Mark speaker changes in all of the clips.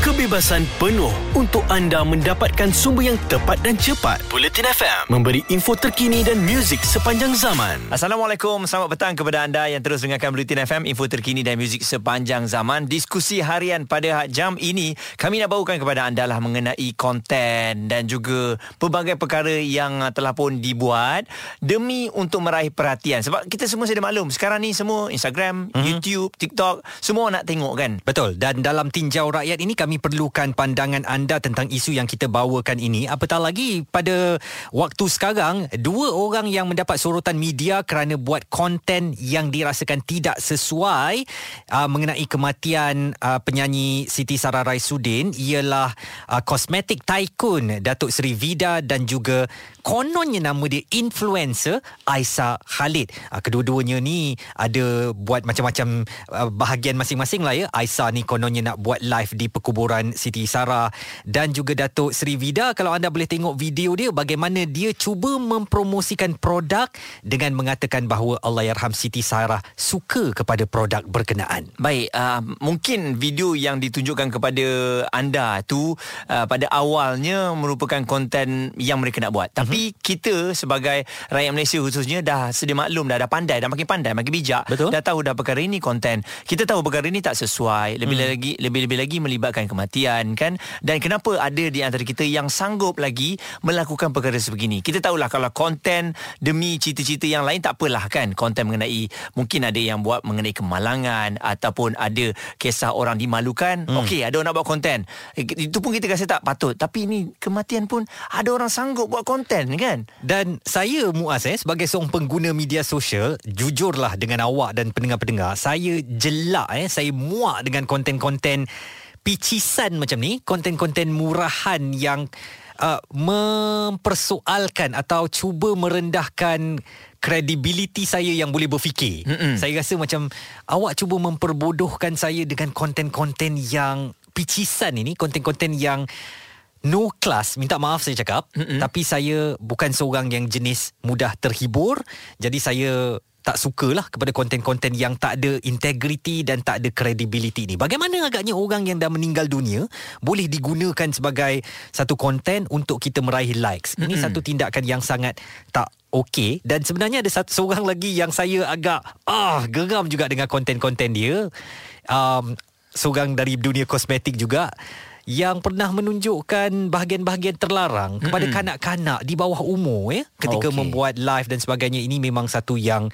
Speaker 1: kebebasan penuh untuk anda mendapatkan sumber yang tepat dan cepat. Bulletin FM memberi info terkini dan muzik sepanjang zaman.
Speaker 2: Assalamualaikum, selamat petang kepada anda yang terus dengarkan Bulletin FM, info terkini dan muzik sepanjang zaman. Diskusi harian pada jam ini, kami nak bawakan kepada anda lah mengenai konten dan juga pelbagai perkara yang telah pun dibuat demi untuk meraih perhatian. Sebab kita semua sudah maklum, sekarang ni semua Instagram, mm-hmm. YouTube, TikTok, semua nak tengok kan?
Speaker 3: Betul. Dan dalam tinjau rakyat ini kami kami perlukan pandangan anda tentang isu yang kita bawakan ini. Apatah lagi pada waktu sekarang, dua orang yang mendapat sorotan media kerana buat konten yang dirasakan tidak sesuai uh, mengenai kematian uh, penyanyi Siti Sarah Raisuddin ialah uh, kosmetik tycoon Datuk Seri Vida dan juga kononnya nama dia influencer Aisyah Khalid. Uh, kedua-duanya ni ada buat macam-macam uh, bahagian masing-masing lah ya. Aisyah ni kononnya nak buat live di perkuburan kuburan Siti Sarah dan juga Datuk Sri Vida kalau anda boleh tengok video dia bagaimana dia cuba mempromosikan produk dengan mengatakan bahawa Allahyarham Siti Sarah suka kepada produk berkenaan.
Speaker 2: Baik, uh, mungkin video yang ditunjukkan kepada anda tu uh, pada awalnya merupakan konten yang mereka nak buat. Tapi uh-huh. kita sebagai rakyat Malaysia khususnya dah sedia maklum dah dah pandai dah makin pandai makin bijak
Speaker 3: Betul.
Speaker 2: dah tahu dah perkara ini konten. Kita tahu perkara ini tak sesuai lebih hmm. lagi lebih-lebih lagi melibatkan kematian kan? Dan kenapa ada di antara kita yang sanggup lagi melakukan perkara sebegini? Kita tahulah kalau konten demi cita-cita yang lain tak apalah kan? Konten mengenai mungkin ada yang buat mengenai kemalangan ataupun ada kisah orang dimalukan. Hmm. okey ada orang nak buat konten. Eh, itu pun kita rasa tak patut. Tapi ini kematian pun ada orang sanggup buat konten kan?
Speaker 3: Dan saya Muaz eh sebagai seorang pengguna media sosial jujurlah dengan awak dan pendengar-pendengar saya jelak eh saya muak dengan konten-konten picisan macam ni, konten-konten murahan yang uh, mempersoalkan atau cuba merendahkan kredibiliti saya yang boleh berfikir. Mm-mm. Saya rasa macam awak cuba memperbodohkan saya dengan konten-konten yang picisan ini, konten-konten yang no class. Minta maaf saya cakap, Mm-mm. tapi saya bukan seorang yang jenis mudah terhibur. Jadi saya tak sukalah kepada konten-konten yang tak ada integriti dan tak ada kredibiliti ni. Bagaimana agaknya orang yang dah meninggal dunia boleh digunakan sebagai satu konten untuk kita meraih likes. Ini mm-hmm. satu tindakan yang sangat tak okey dan sebenarnya ada satu seorang lagi yang saya agak ah geram juga dengan konten-konten dia. Um seorang dari dunia kosmetik juga yang pernah menunjukkan bahagian-bahagian terlarang kepada mm-hmm. kanak-kanak di bawah umur ya ketika okay. membuat live dan sebagainya ini memang satu yang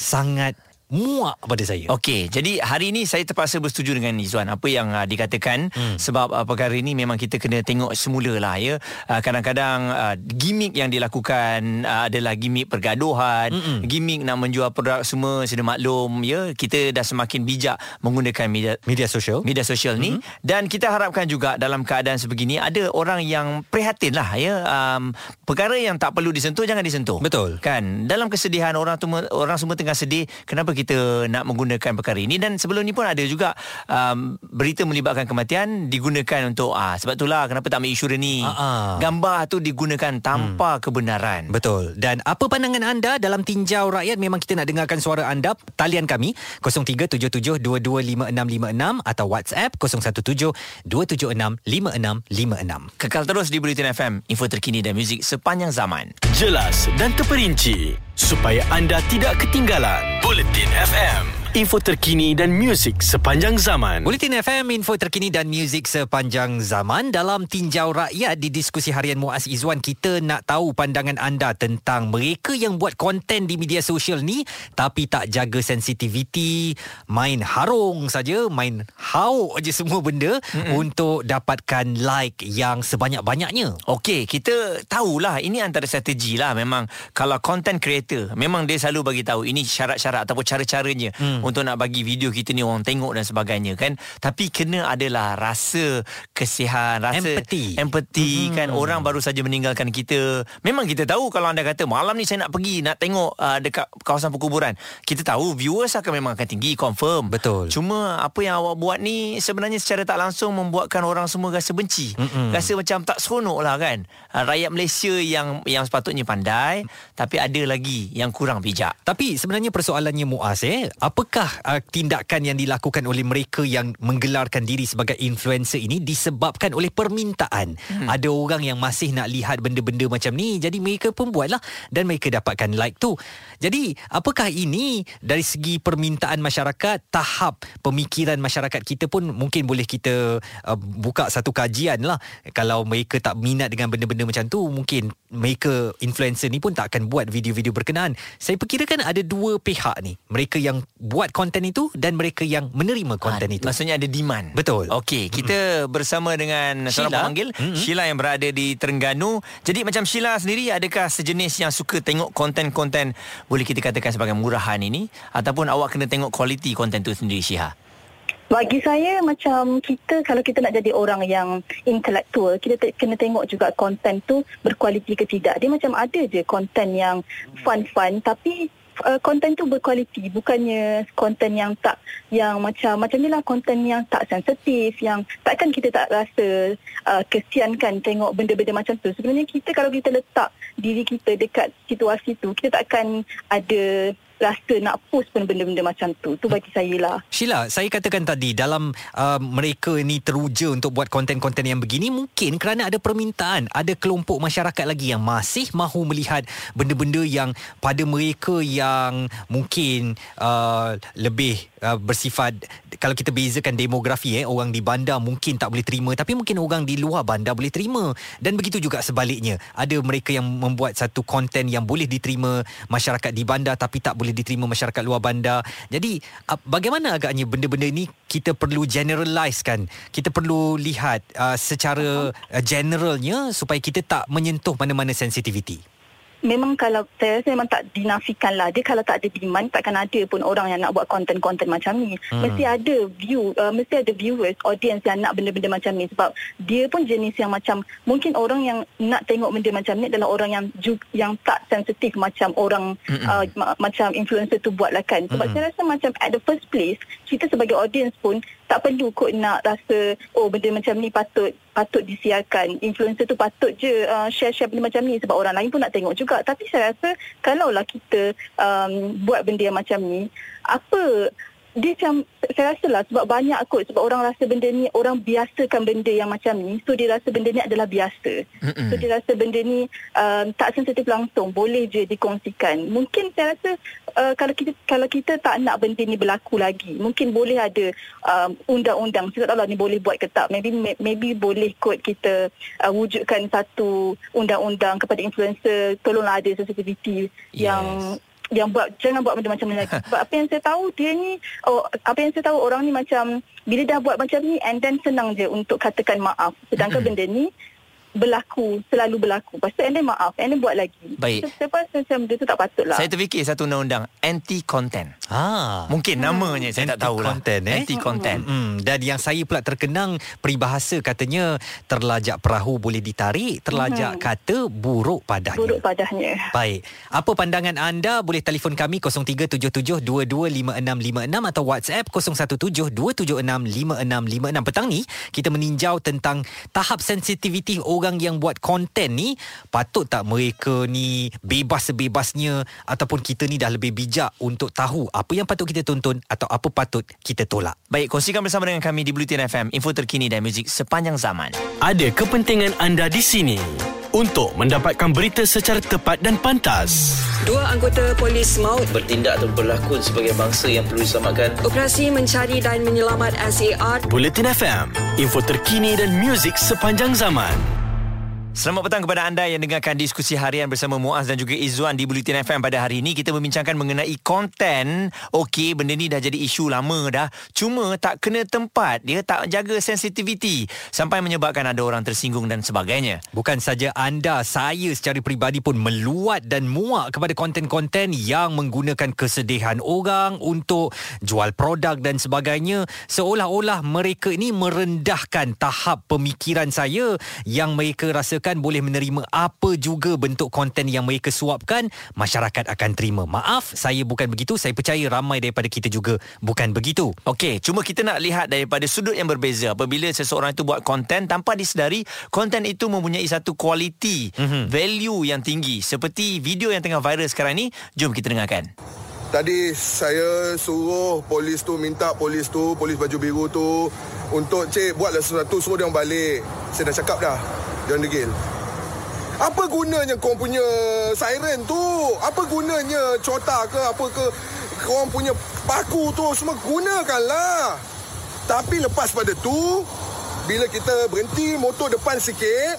Speaker 3: sangat muak pada saya.
Speaker 2: Okey, jadi hari ini saya terpaksa bersetuju dengan Izwan apa yang uh, dikatakan hmm. sebab uh, perkara ini memang kita kena tengok semula lah ya. Uh, kadang-kadang uh, gimmick yang dilakukan uh, adalah gimmick pergaduhan, Mm-mm. gimmick nak menjual produk semua sudah maklum ya. Kita dah semakin bijak menggunakan media
Speaker 3: media sosial.
Speaker 2: Media sosial ni mm-hmm. dan kita harapkan juga dalam keadaan sebegini ada orang yang prihatin lah ya. Um, perkara yang tak perlu disentuh jangan disentuh.
Speaker 3: Betul.
Speaker 2: Kan? Dalam kesedihan orang tu orang semua tengah sedih, kenapa kita nak menggunakan perkara ini dan sebelum ni pun ada juga um, berita melibatkan kematian digunakan untuk ah sebab itulah kenapa tak ambil isu ni. Uh-uh. Gambar tu digunakan tanpa hmm. kebenaran.
Speaker 3: Betul. Dan apa pandangan anda dalam tinjau rakyat memang kita nak dengarkan suara anda talian kami 0377225656 atau WhatsApp 0172765656.
Speaker 2: Kekal terus di Bulletin FM, info terkini dan muzik sepanjang zaman.
Speaker 1: Jelas dan terperinci supaya anda tidak ketinggalan. Bulletin FM info terkini dan muzik sepanjang zaman.
Speaker 3: Bulletin FM, info terkini dan muzik sepanjang zaman. Dalam tinjau rakyat di diskusi harian Muaz Izwan, kita nak tahu pandangan anda tentang mereka yang buat konten di media sosial ni tapi tak jaga sensitiviti, main harung saja, main hauk aja semua benda mm-hmm. untuk dapatkan like yang sebanyak-banyaknya.
Speaker 2: Okey, kita tahulah ini antara strategi lah memang kalau content creator memang dia selalu bagi tahu ini syarat-syarat ataupun cara-caranya. Mm hmm. untuk nak bagi video kita ni orang tengok dan sebagainya kan? Tapi kena adalah rasa kesihan rasa
Speaker 3: empathy.
Speaker 2: empathy hmm. kan? Orang baru saja meninggalkan kita. Memang kita tahu kalau anda kata malam ni saya nak pergi nak tengok uh, dekat kawasan perkuburan. Kita tahu viewers akan memang akan tinggi confirm.
Speaker 3: Betul.
Speaker 2: Cuma apa yang awak buat ni sebenarnya secara tak langsung membuatkan orang semua rasa benci. Hmm. rasa macam tak seronok lah kan? Uh, rakyat Malaysia yang yang sepatutnya pandai tapi ada lagi yang kurang bijak.
Speaker 3: Tapi sebenarnya persoalannya Muaz eh apa apakah uh, tindakan yang dilakukan oleh mereka yang menggelarkan diri sebagai influencer ini disebabkan oleh permintaan. Hmm. Ada orang yang masih nak lihat benda-benda macam ni jadi mereka pun buatlah dan mereka dapatkan like tu. Jadi apakah ini dari segi permintaan masyarakat tahap pemikiran masyarakat kita pun mungkin boleh kita uh, buka satu kajian lah kalau mereka tak minat dengan benda-benda macam tu mungkin mereka influencer ni pun tak akan buat video-video berkenaan. Saya perkirakan ada dua pihak ni. Mereka yang buat konten itu dan mereka yang menerima konten ha, itu.
Speaker 2: Maksudnya ada demand.
Speaker 3: Betul.
Speaker 2: Okey, kita mm-hmm. bersama dengan seorang pemanggil mm-hmm. Sheila yang berada di Terengganu. Jadi macam Sheila sendiri adakah sejenis yang suka tengok konten-konten boleh kita katakan sebagai murahan ini ataupun awak kena tengok kualiti konten tu sendiri Syiha?
Speaker 4: Bagi saya macam kita kalau kita nak jadi orang yang intelektual, kita te- kena tengok juga konten tu berkualiti ke tidak. Dia macam ada je konten yang fun-fun tapi uh, konten tu berkualiti. Bukannya konten yang tak yang macam macam ni lah konten yang tak sensitif yang takkan kita tak rasa uh, kesian kan tengok benda-benda macam tu. Sebenarnya kita kalau kita letak diri kita dekat situasi tu kita takkan ada rasa nak post pun benda-benda macam tu. Tu bagi saya lah.
Speaker 3: Sheila, saya katakan tadi dalam uh, mereka ni teruja untuk buat konten-konten yang begini mungkin kerana ada permintaan. Ada kelompok masyarakat lagi yang masih mahu melihat benda-benda yang pada mereka yang mungkin uh, lebih uh, bersifat kalau kita bezakan demografi eh orang di bandar mungkin tak boleh terima tapi mungkin orang di luar bandar boleh terima dan begitu juga sebaliknya ada mereka yang membuat satu konten yang boleh diterima masyarakat di bandar tapi tak boleh boleh diterima masyarakat luar bandar. Jadi bagaimana agaknya benda-benda ini kita perlu generalize kan? Kita perlu lihat uh, secara uh, generalnya supaya kita tak menyentuh mana-mana sensitiviti
Speaker 4: memang kalau saya rasa memang tak dinafikan lah dia kalau tak ada demand takkan ada pun orang yang nak buat konten-konten macam ni hmm. mesti ada view uh, mesti ada viewers audience yang nak benda-benda macam ni sebab dia pun jenis yang macam mungkin orang yang nak tengok benda macam ni adalah orang yang yang tak sensitif macam orang hmm. uh, ma- macam influencer tu buat lah kan sebab hmm. saya rasa macam at the first place kita sebagai audience pun tak perlu kot nak rasa oh benda macam ni patut patut disiarkan. Influencer tu patut je uh, share-share benda macam ni sebab orang lain pun nak tengok juga. Tapi saya rasa kalaulah kita um, buat benda yang macam ni apa dia macam saya rasa lah sebab banyak kot sebab orang rasa benda ni orang biasakan benda yang macam ni. So dia rasa benda ni adalah biasa. Mm-mm. so dia rasa benda ni um, tak sensitif langsung. Boleh je dikongsikan. Mungkin saya rasa uh, kalau kita kalau kita tak nak benda ni berlaku lagi mungkin boleh ada um, undang-undang. Saya tak tahu lah ni boleh buat ke tak. Maybe maybe boleh kot kita uh, wujudkan satu undang-undang kepada influencer. Tolonglah ada sensitivity yes. yang yang buat jangan buat benda macam ni. Lagi sebab apa yang saya tahu dia ni oh, apa yang saya tahu orang ni macam bila dah buat macam ni and then senang je untuk katakan maaf. Sedangkan benda ni berlaku selalu berlaku lepas tu and then maaf and then buat lagi
Speaker 2: baik
Speaker 4: so, saya rasa macam dia tu tak patut lah
Speaker 2: saya terfikir satu undang-undang anti content ah. mungkin hmm. namanya saya tak tahu lah
Speaker 3: eh?
Speaker 2: anti content
Speaker 3: hmm. hmm. dan yang saya pula terkenang peribahasa katanya terlajak perahu boleh ditarik terlajak hmm. kata buruk padahnya
Speaker 4: buruk padahnya
Speaker 3: baik apa pandangan anda boleh telefon kami 0377225656 atau WhatsApp 0172765656 petang ni kita meninjau tentang tahap sensitiviti orang yang buat konten ni patut tak mereka ni bebas sebebasnya ataupun kita ni dah lebih bijak untuk tahu apa yang patut kita tonton atau apa patut kita tolak.
Speaker 2: Baik, kongsikan bersama dengan kami di Bulletin FM, info terkini dan muzik sepanjang zaman.
Speaker 1: Ada kepentingan anda di sini untuk mendapatkan berita secara tepat dan pantas.
Speaker 5: Dua anggota polis maut
Speaker 6: bertindak atau berlakon sebagai bangsa yang perlu diselamatkan.
Speaker 5: Operasi mencari dan menyelamat SAR.
Speaker 1: Bulletin FM, info terkini dan muzik sepanjang zaman.
Speaker 2: Selamat petang kepada anda yang dengarkan diskusi harian bersama Muaz dan juga Izzuan di Bulletin FM pada hari ini. Kita membincangkan mengenai konten. Okey, benda ni dah jadi isu lama dah. Cuma tak kena tempat. Dia tak jaga sensitiviti. Sampai menyebabkan ada orang tersinggung dan sebagainya.
Speaker 3: Bukan saja anda, saya secara peribadi pun meluat dan muak kepada konten-konten yang menggunakan kesedihan orang untuk jual produk dan sebagainya. Seolah-olah mereka ini merendahkan tahap pemikiran saya yang mereka rasakan akan boleh menerima apa juga bentuk konten yang mereka suapkan, masyarakat akan terima. Maaf, saya bukan begitu. Saya percaya ramai daripada kita juga bukan begitu.
Speaker 2: Okey, cuma kita nak lihat daripada sudut yang berbeza. Apabila seseorang itu buat konten tanpa disedari, konten itu mempunyai satu kualiti, mm-hmm. value yang tinggi. Seperti video yang tengah viral sekarang ni, jom kita dengarkan.
Speaker 7: Tadi saya suruh polis tu minta polis tu, polis baju biru tu untuk cik buatlah sesuatu suruh dia orang balik. Saya dah cakap dah. Orang degil. Apa gunanya kau punya siren tu? Apa gunanya cota ke apa ke kau punya paku tu semua gunakanlah. Tapi lepas pada tu bila kita berhenti motor depan sikit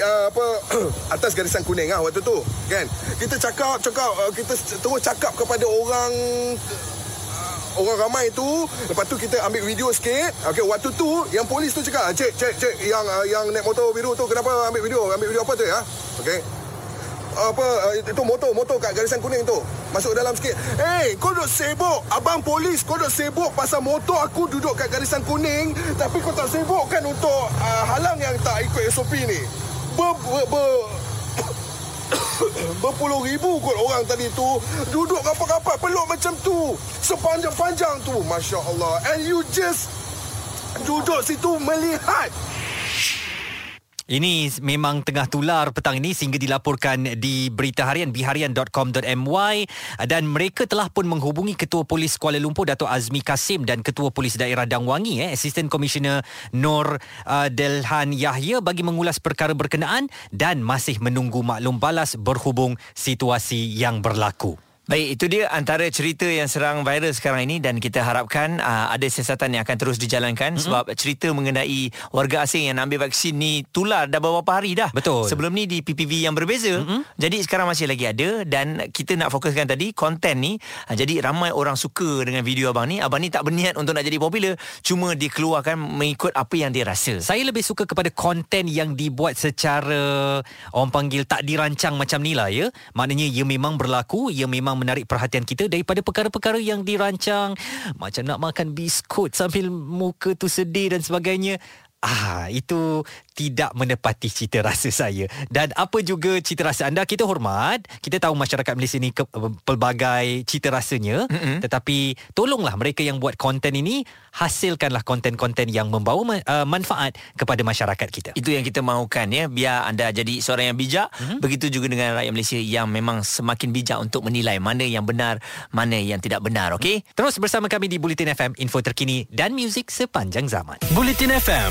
Speaker 7: uh, apa atas garisan kuning ah waktu tu kan kita cakap cakap uh, kita terus cakap kepada orang orang ramai tu lepas tu kita ambil video sikit. Okey waktu tu yang polis tu cakap cek cek cek yang uh, yang naik motor biru tu kenapa ambil video? Ambil video apa tu ya? Okey. Apa itu motor motor kat garisan kuning tu masuk dalam sikit. Hey kau duduk sibuk. Abang polis kau duduk sibuk pasal motor aku duduk kat garisan kuning. Tapi kau tak sibuk kan untuk uh, halang yang tak ikut SOP ni. Ber, ber, ber berpuluh ribu kot orang tadi tu. Duduk rapat-rapat peluk macam tu. Sepanjang-panjang tu. Masya Allah. And you just duduk situ melihat
Speaker 3: Ini memang tengah tular petang ini sehingga dilaporkan di berita harian biharian.com.my dan mereka telah pun menghubungi Ketua Polis Kuala Lumpur Dato' Azmi Kasim dan Ketua Polis Daerah Dangwangi eh Assistant Commissioner Nur uh, Delhan Yahya bagi mengulas perkara berkenaan dan masih menunggu maklum balas berhubung situasi yang berlaku.
Speaker 2: Baik, itu dia antara cerita yang serang viral sekarang ini dan kita harapkan uh, ada siasatan yang akan terus dijalankan mm-hmm. sebab cerita mengenai warga asing yang ambil vaksin ni tular dah beberapa hari dah.
Speaker 3: Betul.
Speaker 2: Sebelum ni di PPV yang berbeza. Mm-hmm. Jadi sekarang masih lagi ada dan kita nak fokuskan tadi konten ni. Uh, jadi ramai orang suka dengan video abang ni. Abang ni tak berniat untuk nak jadi popular, cuma dikeluarkan mengikut apa yang dia rasa.
Speaker 3: Saya lebih suka kepada konten yang dibuat secara orang panggil tak dirancang macam ni lah ya. Maknanya ia memang berlaku, ia memang menarik perhatian kita daripada perkara-perkara yang dirancang macam nak makan biskut sambil muka tu sedih dan sebagainya. Ah, itu tidak menepati cita rasa saya. Dan apa juga cita rasa anda, kita hormat. Kita tahu masyarakat Malaysia ni ke, pelbagai cita rasanya. Mm-hmm. Tetapi tolonglah mereka yang buat konten ini, hasilkanlah konten-konten yang membawa uh, manfaat kepada masyarakat kita.
Speaker 2: Itu yang kita mahukan ya, biar anda jadi seorang yang bijak. Mm-hmm. Begitu juga dengan rakyat Malaysia yang memang semakin bijak untuk menilai mana yang benar, mana yang tidak benar, okey?
Speaker 3: Terus bersama kami di Bulletin FM, info terkini dan muzik sepanjang zaman.
Speaker 1: Bulletin FM,